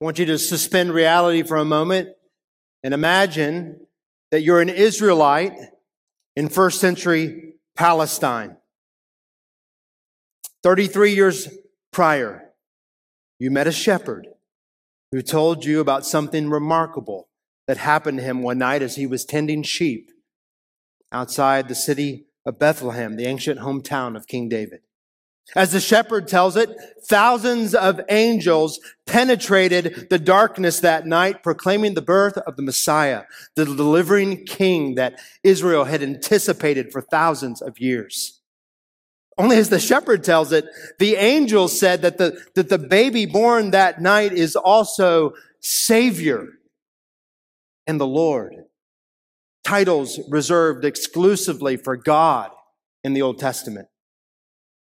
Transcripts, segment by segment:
I want you to suspend reality for a moment and imagine that you're an Israelite in first century Palestine. 33 years prior, you met a shepherd who told you about something remarkable that happened to him one night as he was tending sheep outside the city of Bethlehem, the ancient hometown of King David. As the shepherd tells it, thousands of angels penetrated the darkness that night, proclaiming the birth of the Messiah, the delivering king that Israel had anticipated for thousands of years. Only as the shepherd tells it, the angels said that the, that the baby born that night is also Savior and the Lord. Titles reserved exclusively for God in the Old Testament.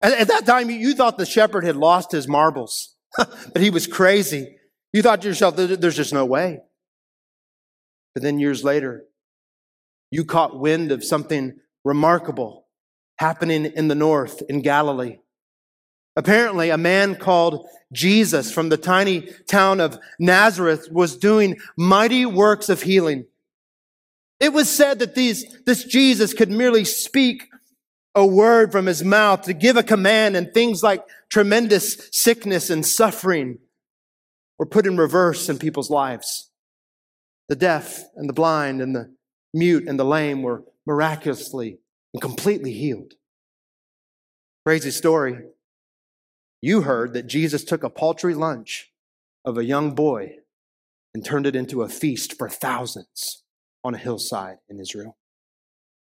At, that time, you thought the shepherd had lost his marbles, but he was crazy. You thought to yourself, there's just no way. But then years later, you caught wind of something remarkable happening in the north in Galilee. Apparently, a man called Jesus from the tiny town of Nazareth was doing mighty works of healing. It was said that these, this Jesus could merely speak a word from his mouth to give a command and things like tremendous sickness and suffering were put in reverse in people's lives. The deaf and the blind and the mute and the lame were miraculously and completely healed. Crazy story. You heard that Jesus took a paltry lunch of a young boy and turned it into a feast for thousands on a hillside in Israel.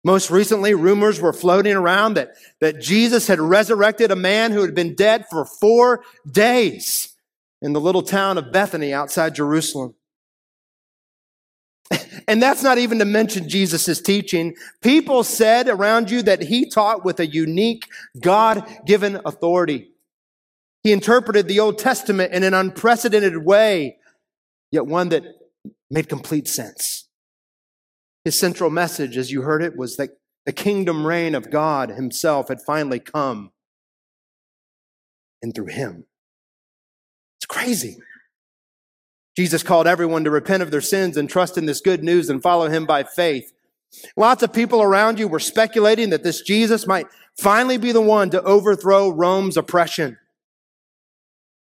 Most recently, rumors were floating around that, that Jesus had resurrected a man who had been dead for four days in the little town of Bethany outside Jerusalem. And that's not even to mention Jesus' teaching. People said around you that he taught with a unique God given authority. He interpreted the Old Testament in an unprecedented way, yet one that made complete sense. His central message, as you heard it, was that the kingdom reign of God Himself had finally come. And through Him. It's crazy. Jesus called everyone to repent of their sins and trust in this good news and follow Him by faith. Lots of people around you were speculating that this Jesus might finally be the one to overthrow Rome's oppression.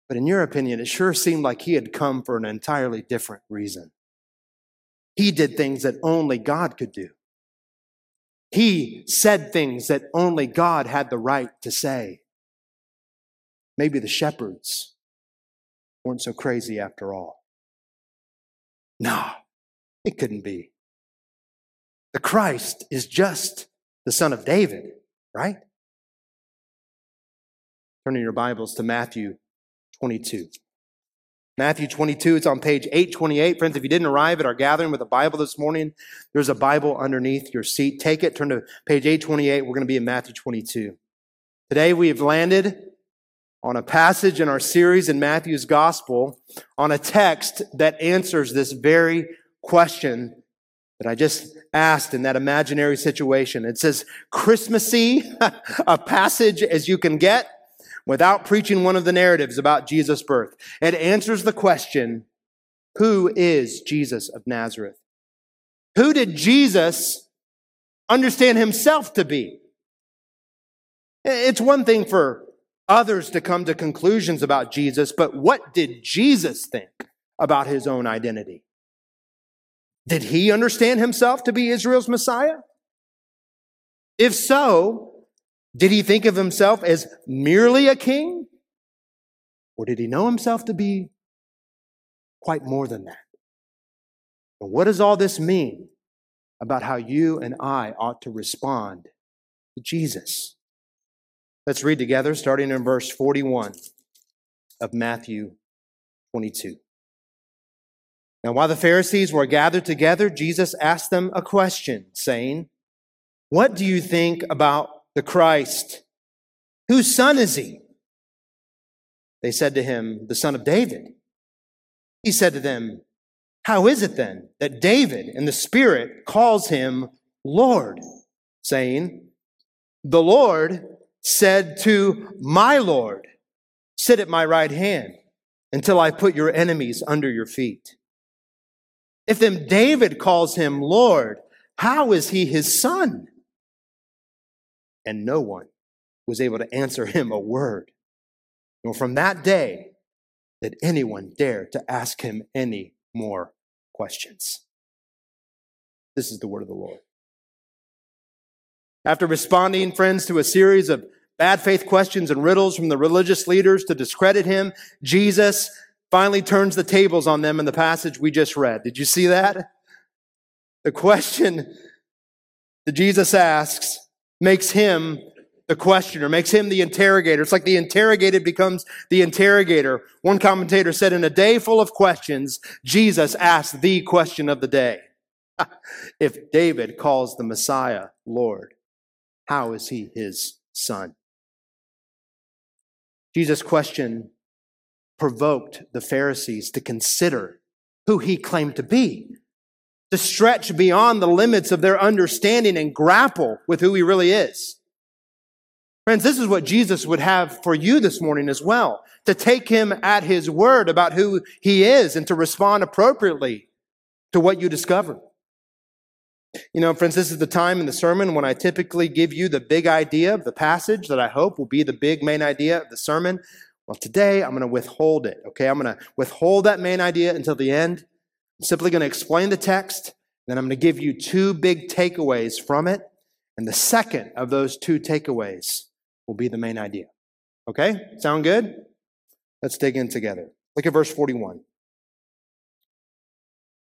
But in your opinion, it sure seemed like he had come for an entirely different reason. He did things that only God could do. He said things that only God had the right to say. Maybe the shepherds weren't so crazy after all. No, it couldn't be. The Christ is just the son of David, right? Turning your Bibles to Matthew 22. Matthew 22, it's on page 828. Friends, if you didn't arrive at our gathering with a Bible this morning, there's a Bible underneath your seat. Take it, turn to page 828. We're going to be in Matthew 22. Today we have landed on a passage in our series in Matthew's gospel on a text that answers this very question that I just asked in that imaginary situation. It says, Christmassy, a passage as you can get without preaching one of the narratives about Jesus' birth. It answers the question, who is Jesus of Nazareth? Who did Jesus understand himself to be? It's one thing for others to come to conclusions about Jesus, but what did Jesus think about his own identity? Did he understand himself to be Israel's Messiah? If so, did he think of himself as merely a king? Or did he know himself to be quite more than that? And what does all this mean about how you and I ought to respond to Jesus? Let's read together, starting in verse 41 of Matthew 22. Now, while the Pharisees were gathered together, Jesus asked them a question, saying, What do you think about the Christ. Whose son is he? They said to him, The son of David. He said to them, How is it then that David in the Spirit calls him Lord, saying, The Lord said to my Lord, Sit at my right hand until I put your enemies under your feet. If then David calls him Lord, how is he his son? And no one was able to answer him a word. Nor from that day did anyone dare to ask him any more questions. This is the word of the Lord. After responding, friends, to a series of bad faith questions and riddles from the religious leaders to discredit him, Jesus finally turns the tables on them in the passage we just read. Did you see that? The question that Jesus asks makes him the questioner, makes him the interrogator. It's like the interrogated becomes the interrogator. One commentator said, In a day full of questions, Jesus asked the question of the day. if David calls the Messiah Lord, how is he his son? Jesus' question provoked the Pharisees to consider who he claimed to be, to stretch beyond the limits of their understanding and grapple with who he really is. Friends, this is what Jesus would have for you this morning as well to take him at his word about who he is and to respond appropriately to what you discover. You know, friends, this is the time in the sermon when I typically give you the big idea of the passage that I hope will be the big main idea of the sermon. Well, today I'm going to withhold it, okay? I'm going to withhold that main idea until the end. I'm simply going to explain the text, then I'm going to give you two big takeaways from it. And the second of those two takeaways will be the main idea. Okay? Sound good? Let's dig in together. Look at verse 41.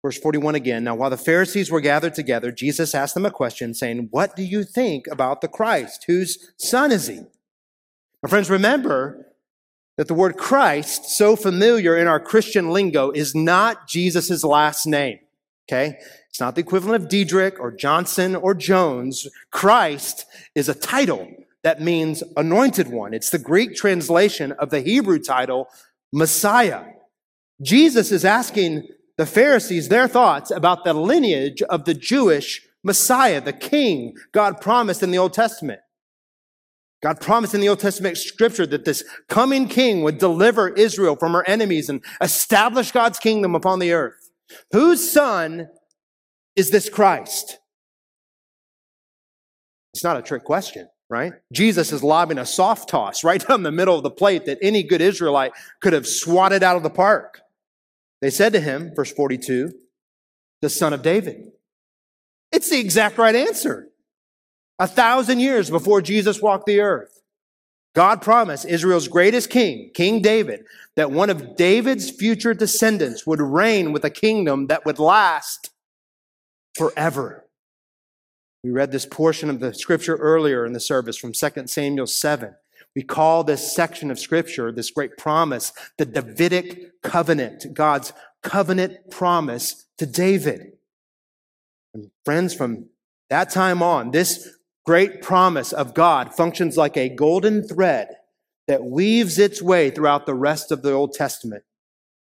Verse 41 again. Now, while the Pharisees were gathered together, Jesus asked them a question, saying, What do you think about the Christ? Whose son is he? My friends, remember that the word Christ, so familiar in our Christian lingo, is not Jesus' last name. Okay? It's not the equivalent of Deedrick or Johnson or Jones. Christ is a title that means anointed one. It's the Greek translation of the Hebrew title, Messiah. Jesus is asking the Pharisees their thoughts about the lineage of the Jewish Messiah, the king God promised in the Old Testament. God promised in the Old Testament scripture that this coming king would deliver Israel from her enemies and establish God's kingdom upon the earth. Whose son is this Christ? It's not a trick question, right? Jesus is lobbing a soft toss right down the middle of the plate that any good Israelite could have swatted out of the park. They said to him, verse 42, the son of David. It's the exact right answer. A thousand years before Jesus walked the earth, God promised Israel's greatest king, King David, that one of David's future descendants would reign with a kingdom that would last forever. We read this portion of the scripture earlier in the service from 2 Samuel 7. We call this section of scripture, this great promise, the Davidic covenant, God's covenant promise to David. And friends, from that time on, this great promise of God functions like a golden thread that weaves its way throughout the rest of the Old Testament.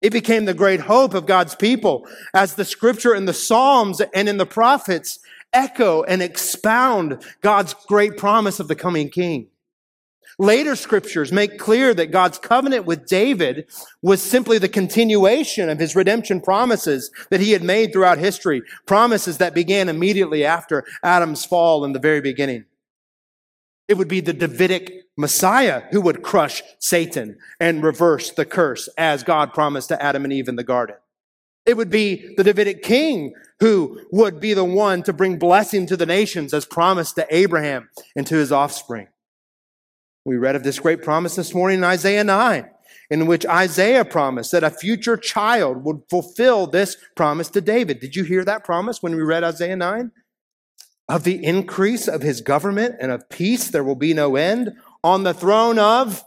It became the great hope of God's people as the scripture in the Psalms and in the prophets echo and expound God's great promise of the coming king. Later scriptures make clear that God's covenant with David was simply the continuation of his redemption promises that he had made throughout history, promises that began immediately after Adam's fall in the very beginning. It would be the Davidic Messiah who would crush Satan and reverse the curse as God promised to Adam and Eve in the garden. It would be the Davidic king who would be the one to bring blessing to the nations as promised to Abraham and to his offspring. We read of this great promise this morning in Isaiah 9, in which Isaiah promised that a future child would fulfill this promise to David. Did you hear that promise when we read Isaiah 9? Of the increase of his government and of peace, there will be no end on the throne of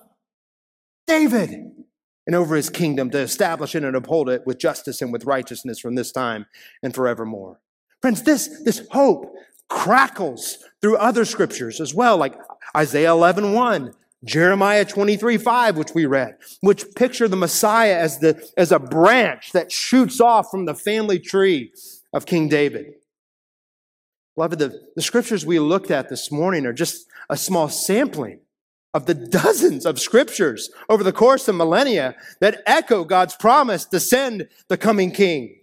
David and over his kingdom to establish it and uphold it with justice and with righteousness from this time and forevermore. Friends, this, this hope crackles through other scriptures as well, like Isaiah 11, 1, Jeremiah 23, 5, which we read, which picture the Messiah as, the, as a branch that shoots off from the family tree of King David. Beloved, the, the scriptures we looked at this morning are just a small sampling of the dozens of scriptures over the course of millennia that echo God's promise to send the coming king.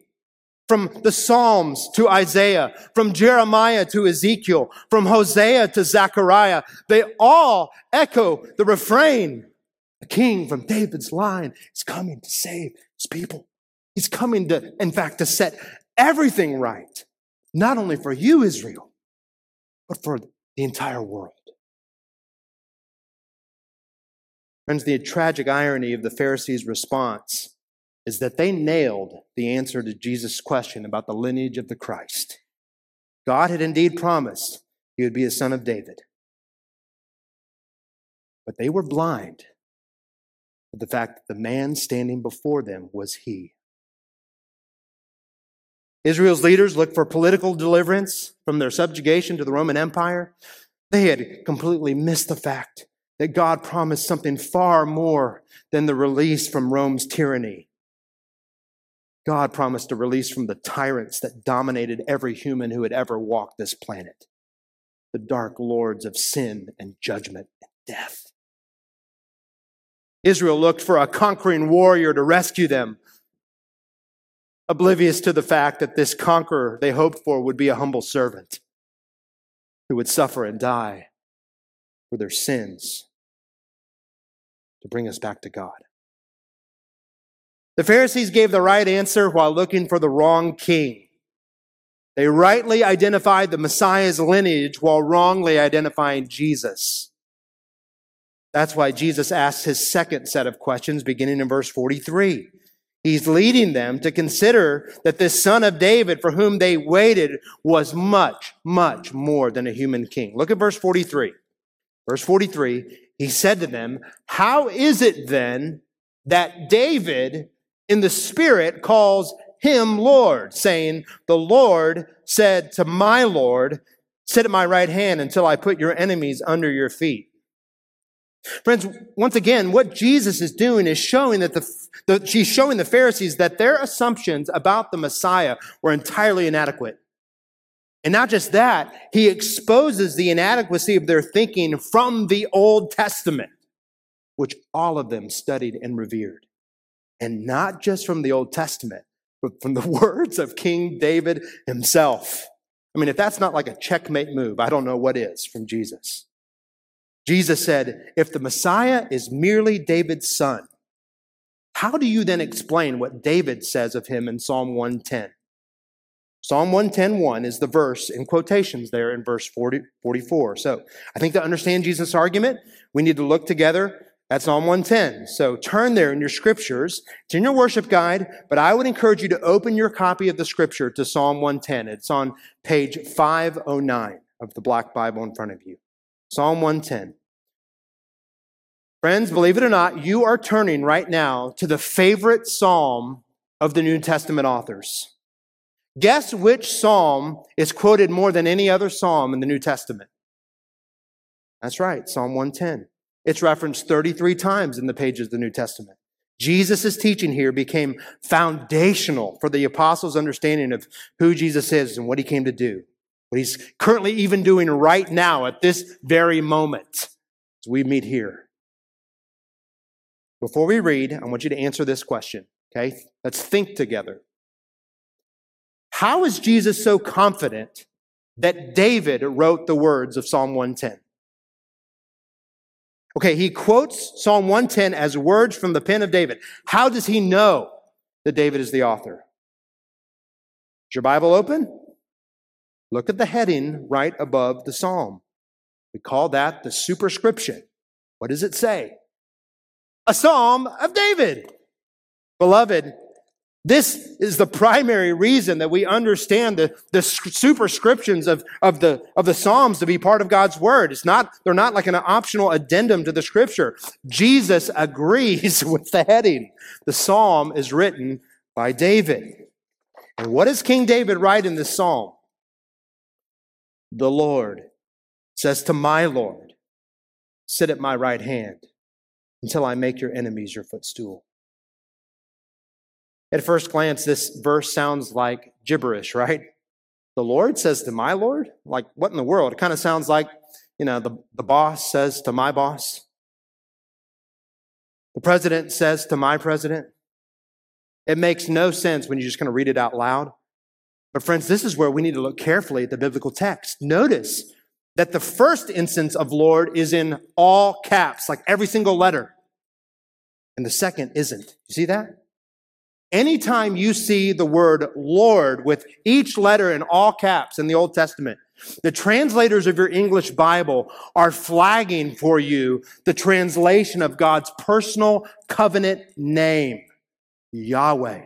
From the Psalms to Isaiah, from Jeremiah to Ezekiel, from Hosea to Zechariah, they all echo the refrain. The king from David's line is coming to save his people. He's coming to, in fact, to set everything right, not only for you, Israel, but for the entire world. Friends, the tragic irony of the Pharisees' response is that they nailed the answer to Jesus' question about the lineage of the Christ. God had indeed promised he would be a son of David. But they were blind to the fact that the man standing before them was he. Israel's leaders looked for political deliverance from their subjugation to the Roman Empire. They had completely missed the fact that God promised something far more than the release from Rome's tyranny. God promised a release from the tyrants that dominated every human who had ever walked this planet the dark lords of sin and judgment and death. Israel looked for a conquering warrior to rescue them, oblivious to the fact that this conqueror they hoped for would be a humble servant who would suffer and die for their sins to bring us back to God. The Pharisees gave the right answer while looking for the wrong king. They rightly identified the Messiah's lineage while wrongly identifying Jesus. That's why Jesus asks his second set of questions beginning in verse 43. He's leading them to consider that this son of David for whom they waited was much, much more than a human king. Look at verse 43. Verse 43, he said to them, How is it then that David in the Spirit calls him Lord, saying, The Lord said to my Lord, Sit at my right hand until I put your enemies under your feet. Friends, once again, what Jesus is doing is showing that the, the, she's showing the Pharisees that their assumptions about the Messiah were entirely inadequate. And not just that, he exposes the inadequacy of their thinking from the Old Testament, which all of them studied and revered and not just from the Old Testament, but from the words of King David himself. I mean, if that's not like a checkmate move, I don't know what is from Jesus. Jesus said, if the Messiah is merely David's son, how do you then explain what David says of him in Psalm 110? Psalm 110.1 is the verse in quotations there in verse 40, 44. So I think to understand Jesus' argument, we need to look together that's Psalm 110. So turn there in your scriptures. It's in your worship guide, but I would encourage you to open your copy of the scripture to Psalm 110. It's on page 509 of the Black Bible in front of you. Psalm 110. Friends, believe it or not, you are turning right now to the favorite psalm of the New Testament authors. Guess which psalm is quoted more than any other psalm in the New Testament? That's right, Psalm 110. It's referenced 33 times in the pages of the New Testament. Jesus' teaching here became foundational for the apostles' understanding of who Jesus is and what he came to do. What he's currently even doing right now at this very moment as we meet here. Before we read, I want you to answer this question, okay? Let's think together. How is Jesus so confident that David wrote the words of Psalm 110? Okay, he quotes Psalm 110 as words from the pen of David. How does he know that David is the author? Is your Bible open? Look at the heading right above the psalm. We call that the superscription. What does it say? A psalm of David. Beloved, this is the primary reason that we understand the, the superscriptions of, of, the, of the Psalms to be part of God's Word. It's not, they're not like an optional addendum to the Scripture. Jesus agrees with the heading. The Psalm is written by David. And what does King David write in this Psalm? The Lord says to my Lord, Sit at my right hand until I make your enemies your footstool. At first glance, this verse sounds like gibberish, right? The Lord says to my Lord? Like, what in the world? It kind of sounds like, you know, the, the boss says to my boss. The president says to my president, it makes no sense when you're just going to read it out loud. But, friends, this is where we need to look carefully at the biblical text. Notice that the first instance of Lord is in all caps, like every single letter. And the second isn't. You see that? Anytime you see the word Lord with each letter in all caps in the Old Testament, the translators of your English Bible are flagging for you the translation of God's personal covenant name, Yahweh.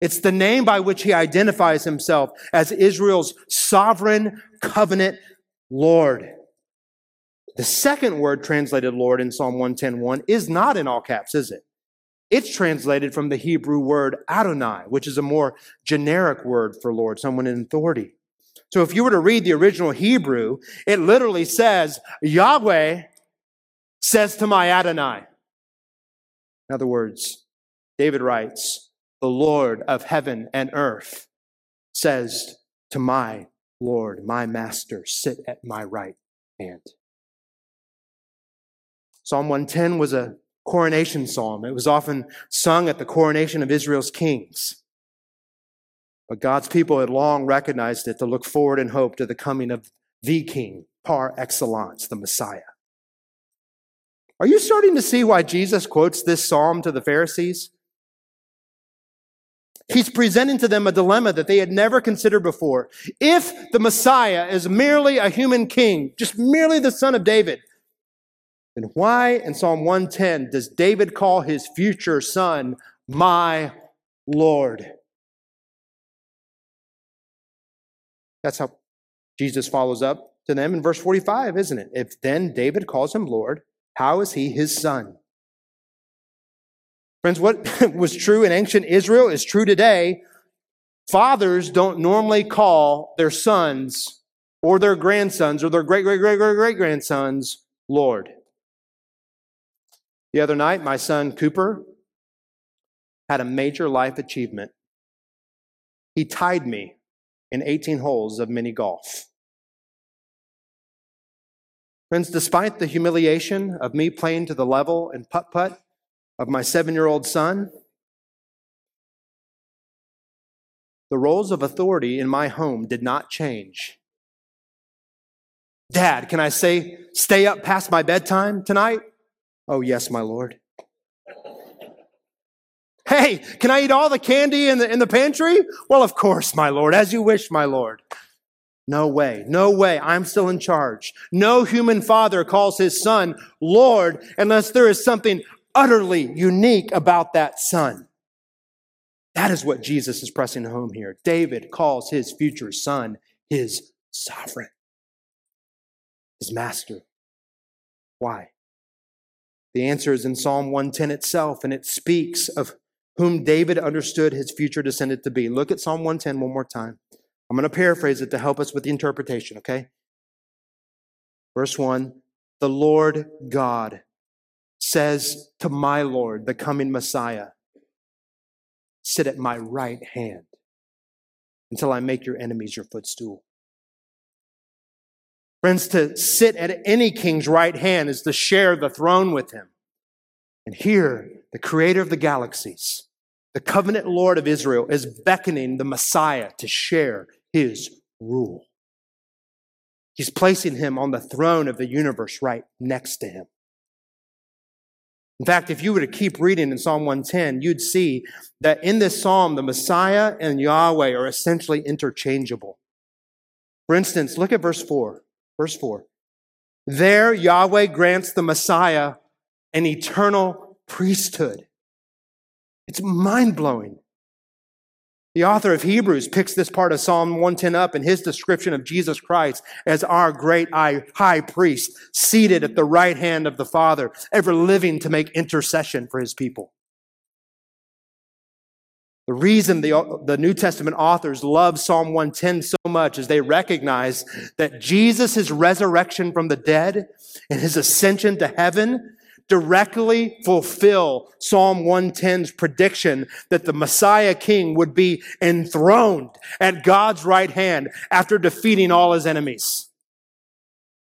It's the name by which he identifies himself as Israel's sovereign covenant Lord. The second word translated Lord in Psalm 110.1 is not in all caps, is it? It's translated from the Hebrew word Adonai, which is a more generic word for Lord, someone in authority. So if you were to read the original Hebrew, it literally says, Yahweh says to my Adonai. In other words, David writes, the Lord of heaven and earth says to my Lord, my master, sit at my right hand. Psalm 110 was a coronation psalm. It was often sung at the coronation of Israel's kings. But God's people had long recognized it to look forward in hope to the coming of the king, par excellence, the Messiah. Are you starting to see why Jesus quotes this psalm to the Pharisees? He's presenting to them a dilemma that they had never considered before. If the Messiah is merely a human king, just merely the son of David, then why in Psalm 110 does David call his future son my Lord? That's how Jesus follows up to them in verse 45, isn't it? If then David calls him Lord, how is he his son? Friends, what was true in ancient Israel is true today. Fathers don't normally call their sons or their grandsons or their great, great, great, great, great grandsons Lord. The other night, my son Cooper had a major life achievement. He tied me in 18 holes of mini golf. Friends, despite the humiliation of me playing to the level and putt putt of my seven year old son, the roles of authority in my home did not change. Dad, can I say, stay up past my bedtime tonight? Oh, yes, my Lord. Hey, can I eat all the candy in the, in the pantry? Well, of course, my Lord, as you wish, my Lord. No way, no way. I'm still in charge. No human father calls his son Lord unless there is something utterly unique about that son. That is what Jesus is pressing home here. David calls his future son his sovereign, his master. Why? The answer is in Psalm 110 itself, and it speaks of whom David understood his future descendant to be. Look at Psalm 110 one more time. I'm going to paraphrase it to help us with the interpretation, okay? Verse 1 The Lord God says to my Lord, the coming Messiah, Sit at my right hand until I make your enemies your footstool. Friends, to sit at any king's right hand is to share the throne with him. And here, the creator of the galaxies, the covenant Lord of Israel, is beckoning the Messiah to share his rule. He's placing him on the throne of the universe right next to him. In fact, if you were to keep reading in Psalm 110, you'd see that in this psalm, the Messiah and Yahweh are essentially interchangeable. For instance, look at verse 4. Verse 4. There, Yahweh grants the Messiah an eternal priesthood. It's mind blowing. The author of Hebrews picks this part of Psalm 110 up in his description of Jesus Christ as our great high priest, seated at the right hand of the Father, ever living to make intercession for his people. The reason the, the New Testament authors love Psalm 110 so much is they recognize that Jesus' resurrection from the dead and his ascension to heaven directly fulfill Psalm 110's prediction that the Messiah King would be enthroned at God's right hand after defeating all his enemies.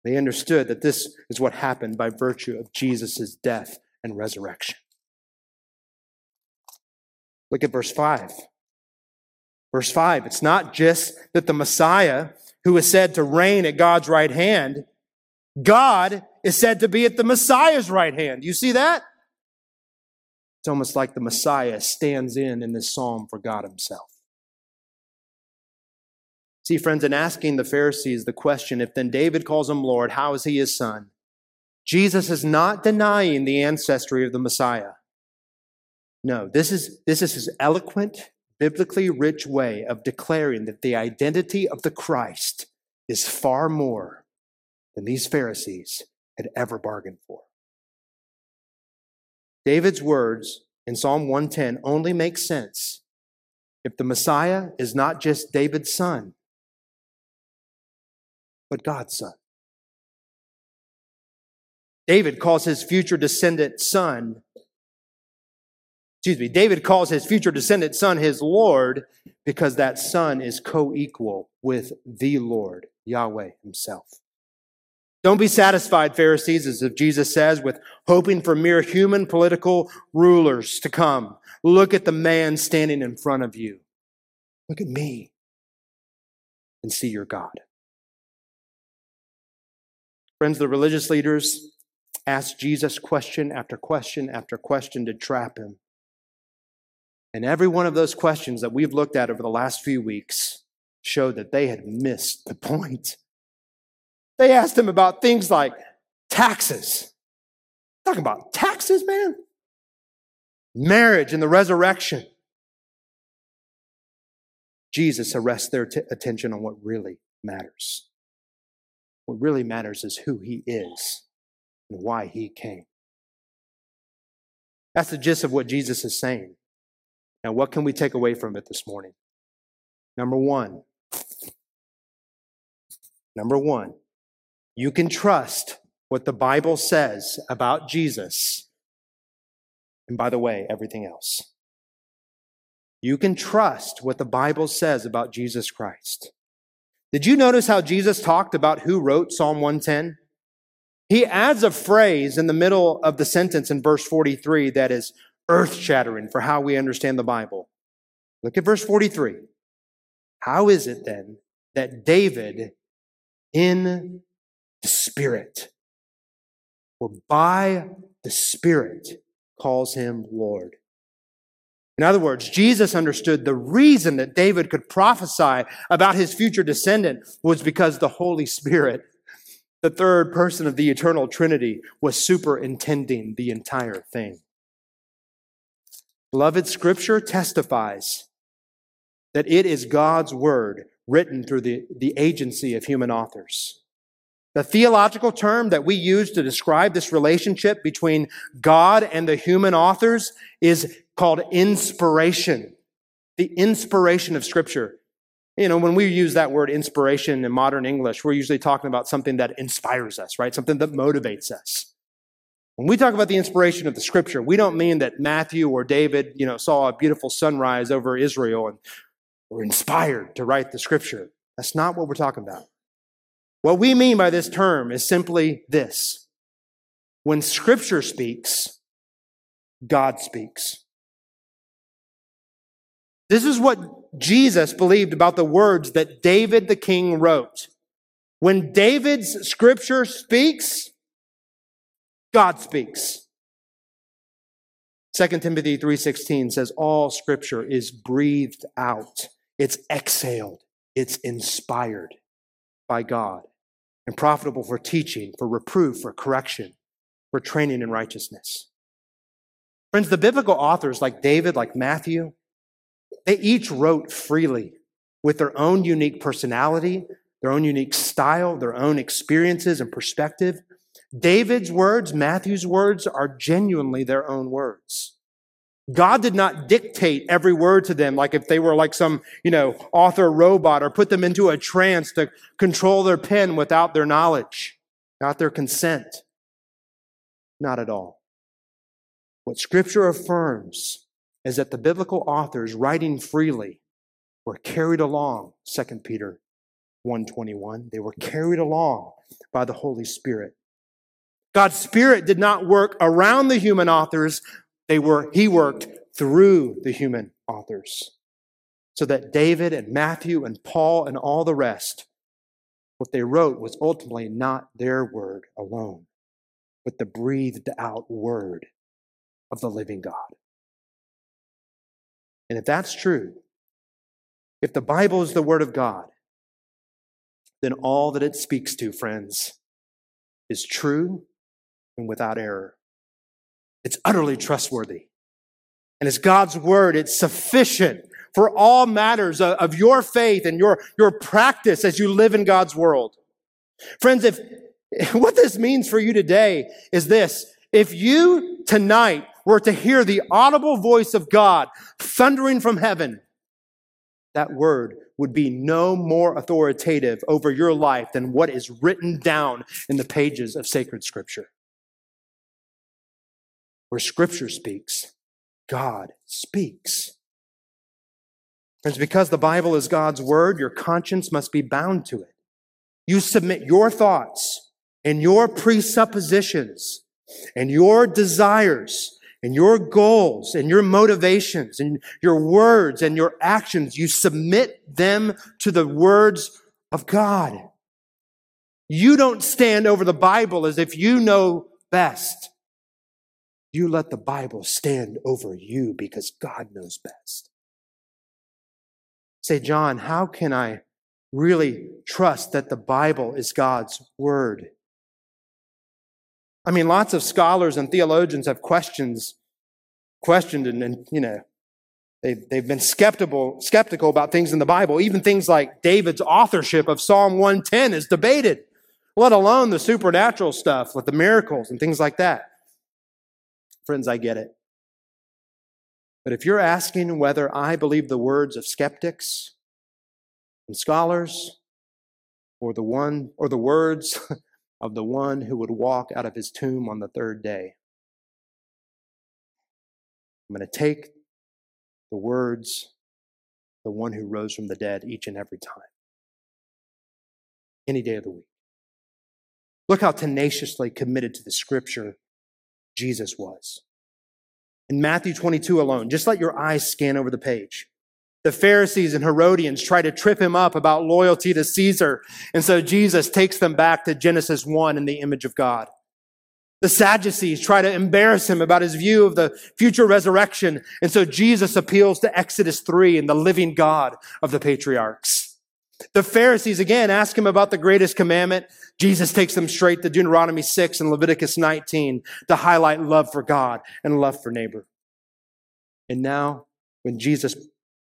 They understood that this is what happened by virtue of Jesus' death and resurrection. Look at verse 5. Verse 5 it's not just that the Messiah, who is said to reign at God's right hand, God is said to be at the Messiah's right hand. You see that? It's almost like the Messiah stands in in this psalm for God Himself. See, friends, in asking the Pharisees the question, if then David calls him Lord, how is he his son? Jesus is not denying the ancestry of the Messiah. No, this is, this is his eloquent, biblically rich way of declaring that the identity of the Christ is far more than these Pharisees had ever bargained for. David's words in Psalm 110 only make sense if the Messiah is not just David's son, but God's son. David calls his future descendant son, excuse me, David calls his future descendant son his Lord because that son is co equal with the Lord, Yahweh himself. Don't be satisfied, Pharisees, as if Jesus says, with hoping for mere human political rulers to come. Look at the man standing in front of you. Look at me and see your God. Friends, the religious leaders asked Jesus question after question after question to trap him. And every one of those questions that we've looked at over the last few weeks showed that they had missed the point. They asked him about things like taxes. Talking about taxes, man. Marriage and the resurrection. Jesus arrests their t- attention on what really matters. What really matters is who he is and why he came. That's the gist of what Jesus is saying. Now, what can we take away from it this morning? Number one, number one, you can trust what the Bible says about Jesus. And by the way, everything else. You can trust what the Bible says about Jesus Christ. Did you notice how Jesus talked about who wrote Psalm 110? He adds a phrase in the middle of the sentence in verse 43 that is earth shattering for how we understand the Bible. Look at verse 43. How is it then that David in the Spirit, or by the Spirit, calls him Lord? In other words, Jesus understood the reason that David could prophesy about his future descendant was because the Holy Spirit, the third person of the eternal Trinity, was superintending the entire thing. Beloved, Scripture testifies that it is God's Word written through the, the agency of human authors. The theological term that we use to describe this relationship between God and the human authors is called inspiration. The inspiration of Scripture. You know, when we use that word inspiration in modern English, we're usually talking about something that inspires us, right? Something that motivates us. When we talk about the inspiration of the Scripture, we don't mean that Matthew or David, you know, saw a beautiful sunrise over Israel and were inspired to write the Scripture. That's not what we're talking about. What we mean by this term is simply this. When scripture speaks, God speaks. This is what Jesus believed about the words that David the king wrote. When David's scripture speaks, God speaks. 2 Timothy 3:16 says all scripture is breathed out. It's exhaled. It's inspired by God and profitable for teaching, for reproof, for correction, for training in righteousness. Friends, the biblical authors like David, like Matthew, they each wrote freely with their own unique personality, their own unique style, their own experiences and perspective. David's words, Matthew's words are genuinely their own words. God did not dictate every word to them like if they were like some, you know, author robot or put them into a trance to control their pen without their knowledge, not their consent. Not at all. What scripture affirms is that the biblical authors writing freely were carried along, 2 Peter 121. They were carried along by the Holy Spirit. God's Spirit did not work around the human authors, they were, he worked through the human authors. So that David and Matthew and Paul and all the rest, what they wrote was ultimately not their word alone, but the breathed out word of the living God. And if that's true, if the Bible is the word of God, then all that it speaks to, friends, is true and without error. It's utterly trustworthy. And it's God's word. It's sufficient for all matters of your faith and your, your practice as you live in God's world. Friends, if what this means for you today is this. If you tonight were to hear the audible voice of God thundering from heaven, that word would be no more authoritative over your life than what is written down in the pages of sacred scripture. Where scripture speaks, God speaks. Friends, because the Bible is God's word, your conscience must be bound to it. You submit your thoughts and your presuppositions and your desires and your goals and your motivations and your words and your actions, you submit them to the words of God. You don't stand over the Bible as if you know best. You let the Bible stand over you because God knows best. Say, Jon, how can I really trust that the Bible is God's word? I mean, lots of scholars and theologians have questions, questioned and, and you know, they've, they've been skeptical, skeptical about things in the Bible. Even things like David's authorship of Psalm 110 is debated, let alone the supernatural stuff with the miracles and things like that. Friends, I get it. But if you're asking whether I believe the words of skeptics and scholars or the one or the words of the one who would walk out of his tomb on the third day, I'm going to take the words the one who rose from the dead each and every time. Any day of the week. Look how tenaciously committed to the scripture Jesus was. In Matthew 22 alone, just let your eyes scan over the page. The Pharisees and Herodians try to trip him up about loyalty to Caesar. And so Jesus takes them back to Genesis 1 in the image of God. The Sadducees try to embarrass him about his view of the future resurrection. And so Jesus appeals to Exodus 3 and the living God of the patriarchs. The Pharisees again ask him about the greatest commandment. Jesus takes them straight to Deuteronomy 6 and Leviticus 19 to highlight love for God and love for neighbor. And now, when Jesus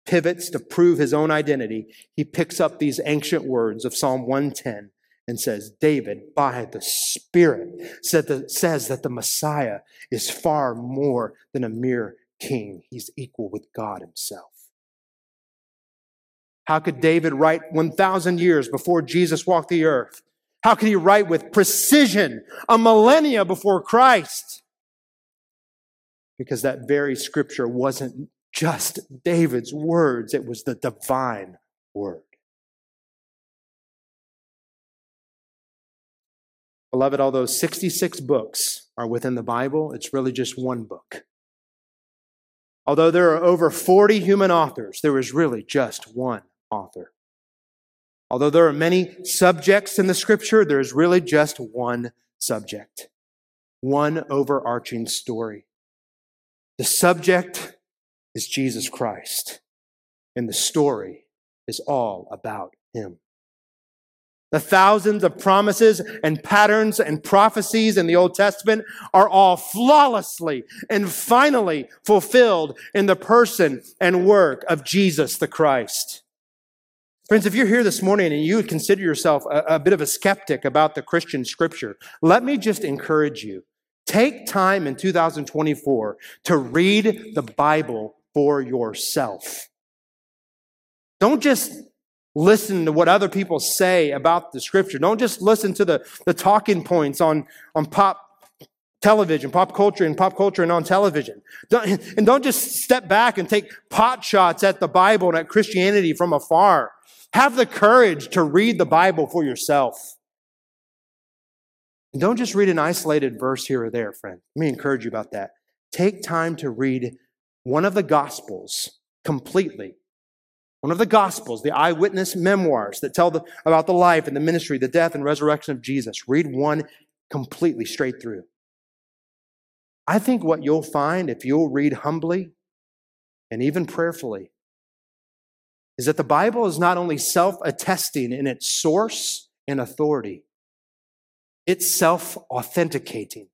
pivots to prove his own identity, he picks up these ancient words of Psalm 110 and says, David, by the Spirit, that, says that the Messiah is far more than a mere king. He's equal with God himself. How could David write 1,000 years before Jesus walked the earth? How could he write with precision a millennia before Christ? Because that very scripture wasn't just David's words, it was the divine word. Beloved, although 66 books are within the Bible, it's really just one book. Although there are over 40 human authors, there is really just one author. Although there are many subjects in the scripture, there is really just one subject, one overarching story. The subject is Jesus Christ, and the story is all about him. The thousands of promises and patterns and prophecies in the Old Testament are all flawlessly and finally fulfilled in the person and work of Jesus the Christ. Friends, if you're here this morning and you would consider yourself a, a, bit of a skeptic about the Christian scripture, let me just encourage you. Take time in 2024 to read the Bible for yourself. Don't just listen to what other people say about the scripture. Don't just listen to the, the talking points on, on pop television, pop culture and pop culture and on television. Don't, and don't just step back and take pot shots at the Bible and at Christianity from afar. Have the courage to read the Bible for yourself. And don't just read an isolated verse here or there, friend. Let me encourage you about that. Take time to read one of the Gospels completely. One of the Gospels, the eyewitness memoirs that tell the, about the life and the ministry, the death and resurrection of Jesus. Read one completely straight through. I think what you'll find if you'll read humbly and even prayerfully is that the Bible is not only self attesting in its source and authority, it's self authenticating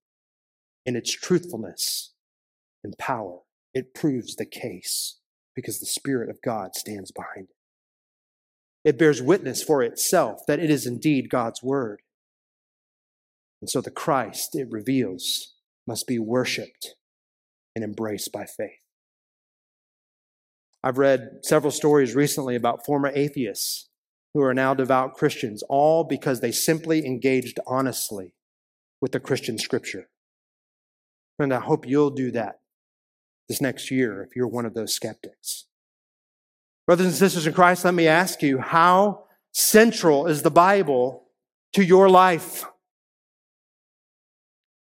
in its truthfulness and power. It proves the case because the Spirit of God stands behind it. It bears witness for itself that it is indeed God's Word. And so the Christ it reveals must be worshiped and embraced by faith. I've read several stories recently about former atheists who are now devout Christians, all because they simply engaged honestly with the Christian scripture. And I hope you'll do that this next year if you're one of those skeptics. Brothers and sisters in Christ, let me ask you how central is the Bible to your life?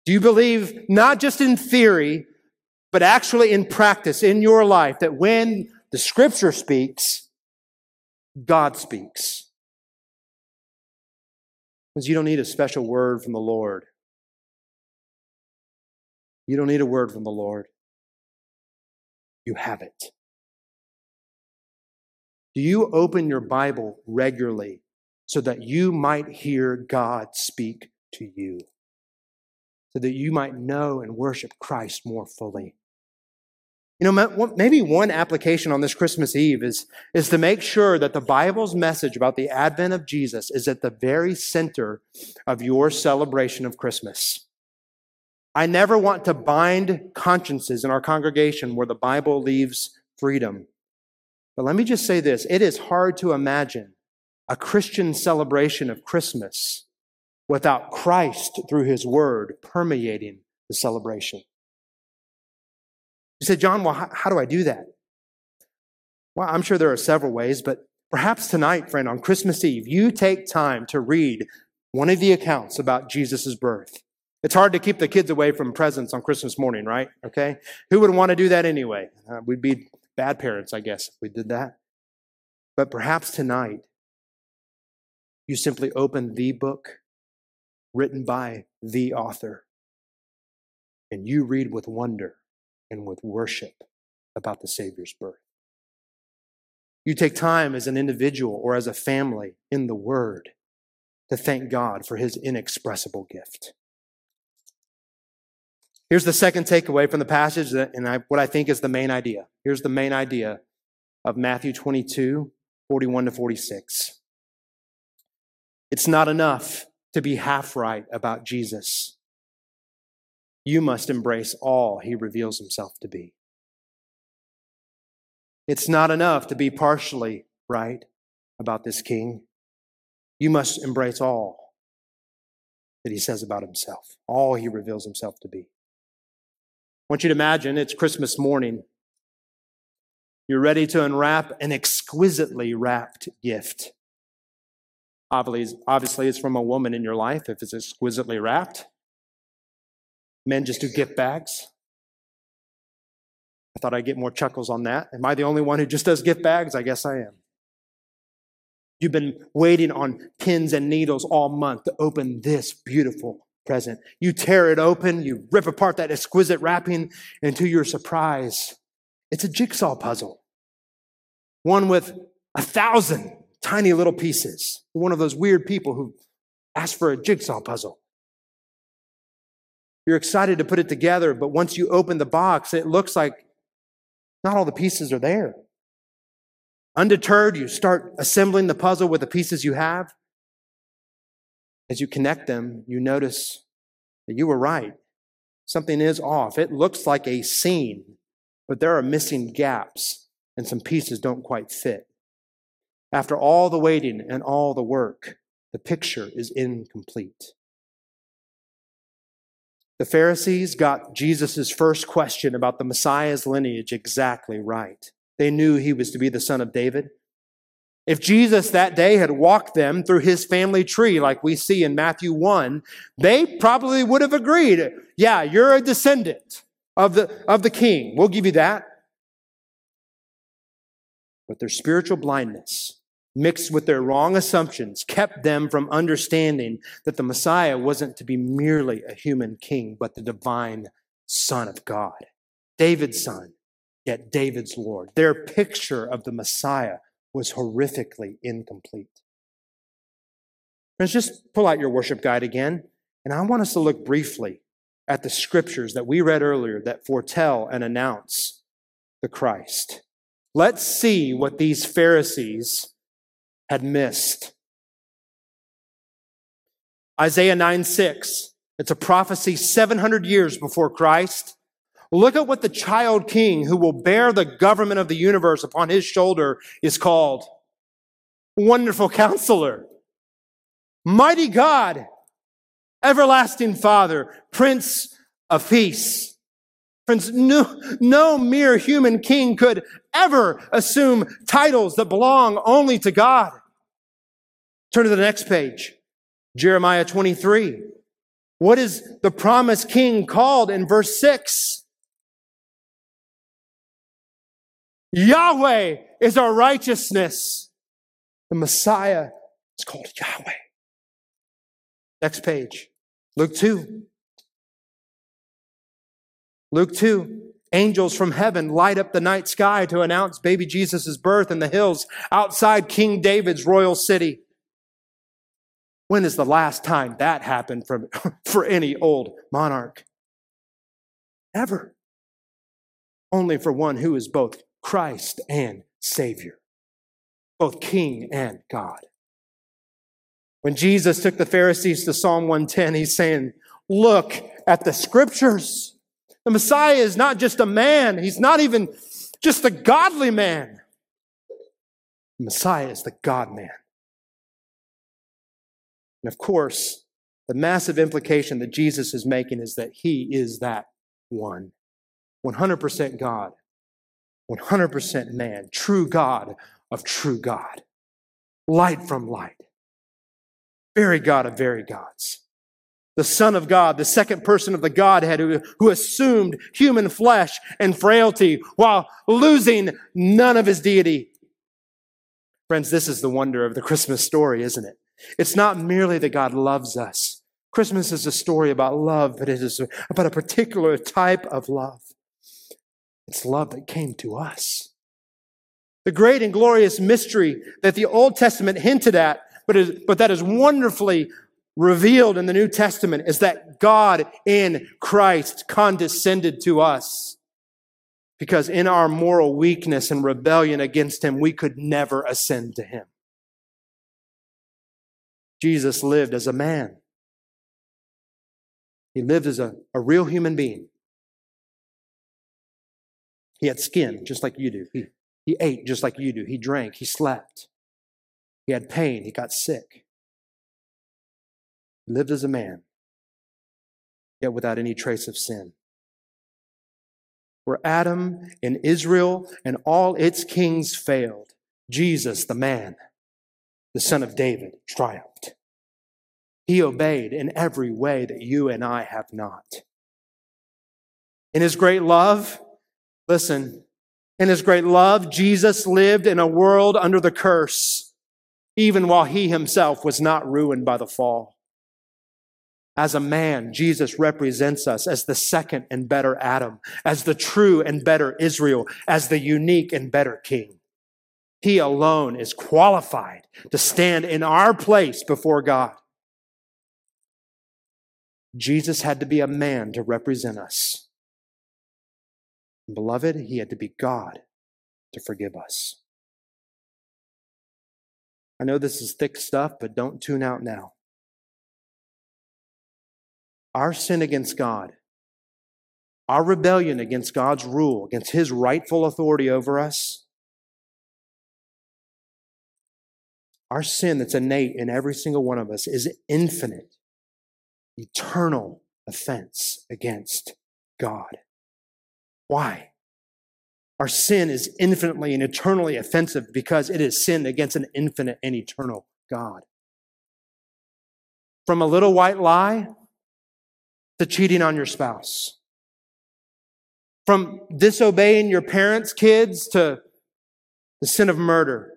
Do you believe not just in theory, but actually in practice in your life that when the scripture speaks, God speaks? Because you don't need a special word from the Lord. You don't need a word from the Lord. You have it. Do you open your Bible regularly so that you might hear God speak to you? so that you might know and worship Christ more fully. You know, maybe one application on this Christmas Eve is, is to make sure that the Bible's message about the advent of Jesus is at the very center of your celebration of Christmas. I never want to bind consciences in our congregation where the Bible leaves freedom. But let me just say this it is hard to imagine a Christian celebration of Christmas without Christ through his word permeating the celebration. You said, Jon, well, how, how do I do that? Well, I'm sure there are several ways, but perhaps tonight, friend, on Christmas Eve, you take time to read one of the accounts about Jesus' birth. It's hard to keep the kids away from presents on Christmas morning, right? Okay? Who would want to do that anyway? Uh, we'd be bad parents, I guess, if we did that. But perhaps tonight, you simply open the book written by the author. And you read with wonder and with worship about the Savior's birth. You take time as an individual or as a family in the Word to thank God for His inexpressible gift. Here's the second takeaway from the passage, and I, what I think is the main idea. Here's the main idea of Matthew 22, 41 to 46. It's not enough to be half right about Jesus. You must embrace all he reveals himself to be. It's not enough to be partially right about this king. You must embrace all that he says about himself, all he reveals himself to be. I want you to imagine it's Christmas morning. You're ready to unwrap an exquisitely wrapped gift. Obviously, it's from a woman in your life if it's exquisitely wrapped. Men just do gift bags. I thought I'd get more chuckles on that. Am I the only one who just does gift bags? I guess I am. You've been waiting on pins and needles all month to open this beautiful present. You tear it open, you rip apart that exquisite wrapping, and to your surprise, it's a jigsaw puzzle. One with a thousand tiny little pieces. One of those weird people who ask for a jigsaw puzzle. You're excited to put it together, but once you open the box, it looks like not all the pieces are there. Undeterred, you start assembling the puzzle with the pieces you have. As you connect them, you notice that you were right. Something is off. It looks like a scene, but there are missing gaps and some pieces don't quite fit. After all the waiting and all the work, the picture is incomplete. The Pharisees got Jesus' first question about the Messiah's lineage exactly right. They knew he was to be the son of David. If Jesus that day had walked them through his family tree, like we see in Matthew 1, they probably would have agreed. Yeah, you're a descendant of the, of the king. We'll give you that. But their spiritual blindness, mixed with their wrong assumptions, kept them from understanding that the Messiah wasn't to be merely a human king, but the divine Son of God, David's son, yet David's Lord. Their picture of the Messiah was horrifically incomplete. Friends, just pull out your worship guide again, and I want us to look briefly at the scriptures that we read earlier that foretell and announce the Christ. Let's see what these Pharisees had missed. Isaiah 9 6. It's a prophecy 700 years before Christ. Look at what the child king who will bear the government of the universe upon his shoulder is called. Wonderful counselor, mighty God, everlasting Father, Prince of Peace. Friends, no, no mere human king could ever assume titles that belong only to God. Turn to the next page. Jeremiah 23. What is the promised king called in verse 6? Yahweh is our righteousness. The Messiah is called Yahweh. Next page. Luke 2. Luke 2. Angels from heaven light up the night sky to announce baby Jesus' birth in the hills outside King David's royal city. When is the last time that happened for, any old monarch? Ever. Only for one who is both Christ and Savior, both King and God. When Jesus took the Pharisees to Psalm 110, he's saying, Look at the scriptures. The Messiah is not just a man, he's not even just a godly man. The Messiah is the God man. And of course, the massive implication that Jesus is making is that he is that one 100% God, 100% man, true God of true God, light from light, very God of very gods. The Son of God, the second person of the Godhead who, who assumed human flesh and frailty while losing none of his deity. Friends, this is the wonder of the Christmas story, isn't it? It's not merely that God loves us. Christmas is a story about love, but it is about a particular type of love. It's love that came to us. The great and glorious mystery that the Old Testament hinted at, but, is, but that is wonderfully revealed in the New Testament, is that God in Christ condescended to us. Because in our moral weakness and rebellion against Him, we could never ascend to Him. Jesus lived as a man. He lived as a, a real human being. He had skin just like you do. He, he ate just like you do. He drank. He slept. He had pain. He got sick. He lived as a man, yet without any trace of sin. Where Adam and Israel and all its kings failed, Jesus, the man, the son of David, triumphed. He obeyed in every way that you and I have not. In his great love, listen, in his great love, Jesus lived in a world under the curse, even while he himself was not ruined by the fall. As a man, Jesus represents us as the second and better Adam, as the true and better Israel, as the unique and better king. He alone is qualified to stand in our place before God. Jesus had to be a man to represent us. Beloved, he had to be God to forgive us. I know this is thick stuff, but don't tune out now. Our sin against God, our rebellion against God's rule, against his rightful authority over us, Our sin that's innate in every single one of us is infinite, eternal offense against God. Why? Our sin is infinitely and eternally offensive because it is sin against an infinite and eternal God. From a little white lie to cheating on your spouse. From disobeying your parents' kids to the sin of murder.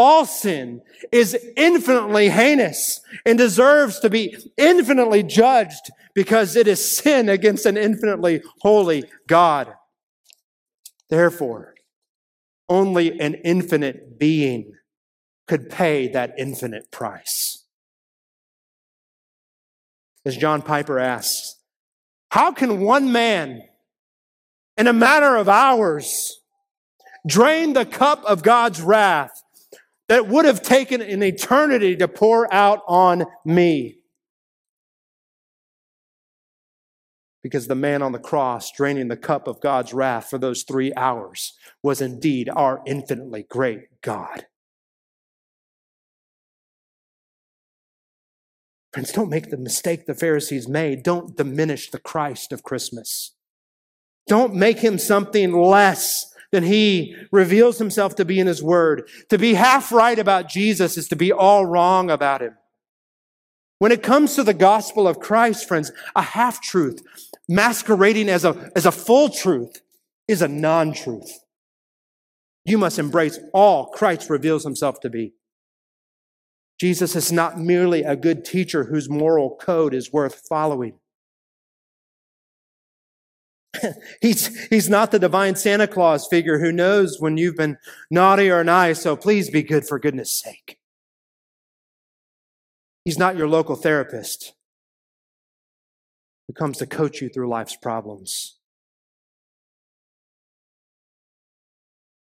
All sin is infinitely heinous and deserves to be infinitely judged because it is sin against an infinitely holy God. Therefore, only an infinite being could pay that infinite price. As John Piper asks, how can one man, in a matter of hours, drain the cup of God's wrath that would have taken an eternity to pour out on me? Because the man on the cross draining the cup of God's wrath for those three hours was indeed our infinitely great God. Friends, don't make the mistake the Pharisees made. Don't diminish the Christ of Christmas. Don't make him something less than he reveals himself to be in his word. To be half right about Jesus is to be all wrong about him. When it comes to the gospel of Christ, friends, a half truth masquerading as a, as a full truth is a non truth. You must embrace all Christ reveals himself to be. Jesus is not merely a good teacher whose moral code is worth following. he's, he's not the divine Santa Claus figure who knows when you've been naughty or nice, so please be good for goodness sake. He's not your local therapist who comes to coach you through life's problems.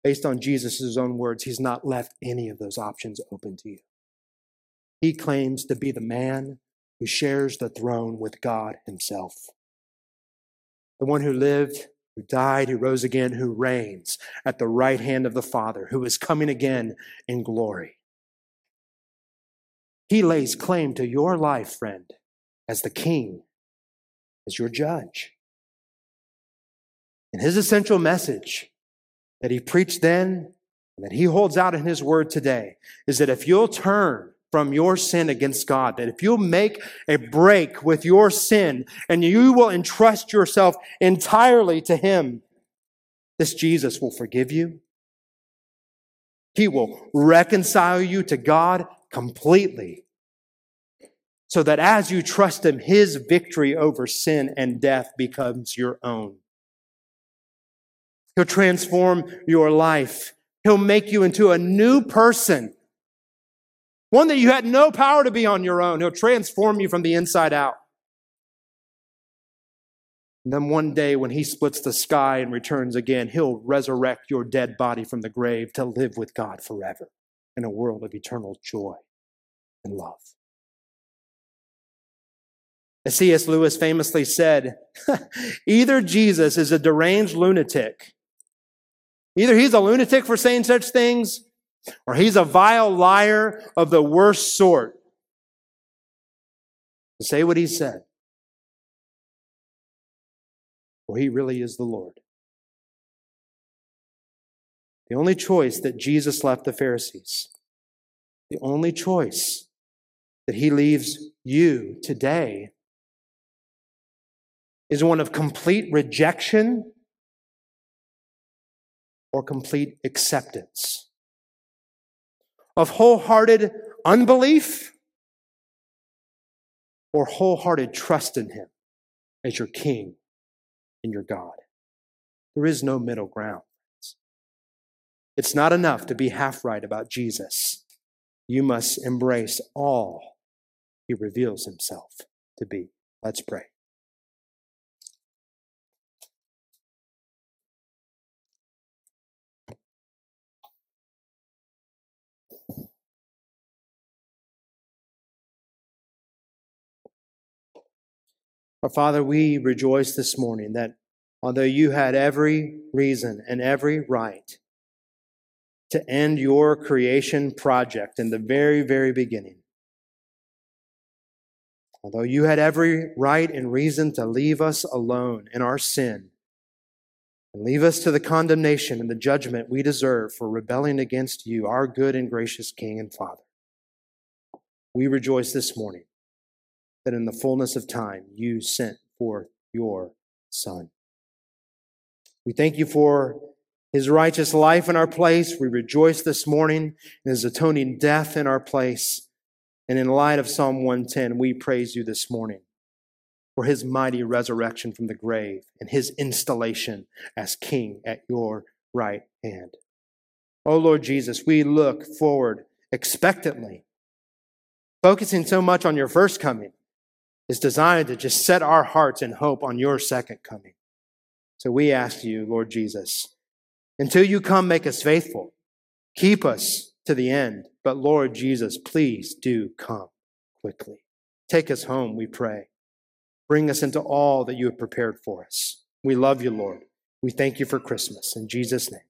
Based on Jesus' own words, he's not left any of those options open to you. He claims to be the man who shares the throne with God Himself. The one who lived, who died, who rose again, who reigns at the right hand of the Father, who is coming again in glory. He lays claim to your life, friend, as the king, as your judge. And his essential message that he preached then and that he holds out in his word today is that if you'll turn from your sin against God. That if you make a break with your sin and you will entrust yourself entirely to Him, this Jesus will forgive you. He will reconcile you to God completely. So that as you trust Him, His victory over sin and death becomes your own. He'll transform your life. He'll make you into a new person one that you had no power to be on your own. He'll transform you from the inside out. And then one day, when he splits the sky and returns again, he'll resurrect your dead body from the grave to live with God forever in a world of eternal joy and love. As C.S. Lewis famously said, either Jesus is a deranged lunatic, either he's a lunatic for saying such things, or he's a vile liar of the worst sort. Say what he said, or he really is the Lord. The only choice that Jesus left the Pharisees, the only choice that he leaves you today is one of complete rejection or complete acceptance of wholehearted unbelief or wholehearted trust in Him as your King and your God. There is no middle ground. It's not enough to be half right about Jesus. You must embrace all He reveals Himself to be. Let's pray. Our Father, we rejoice this morning that although you had every reason and every right to end your creation project in the very, very beginning, although you had every right and reason to leave us alone in our sin and leave us to the condemnation and the judgment we deserve for rebelling against you, our good and gracious King and Father, we rejoice this morning that in the fullness of time you sent forth your Son. We thank you for his righteous life in our place. We rejoice this morning in his atoning death in our place. And in light of Psalm 110, we praise you this morning for his mighty resurrection from the grave and his installation as king at your right hand. Oh Lord Jesus, we look forward expectantly. Focusing so much on your first coming is designed to just set our hearts in hope on your second coming. So we ask you, Lord Jesus, until you come, make us faithful. Keep us to the end. But Lord Jesus, please do come quickly. Take us home, we pray. Bring us into all that you have prepared for us. We love you, Lord. We thank you for Christmas. In Jesus' name.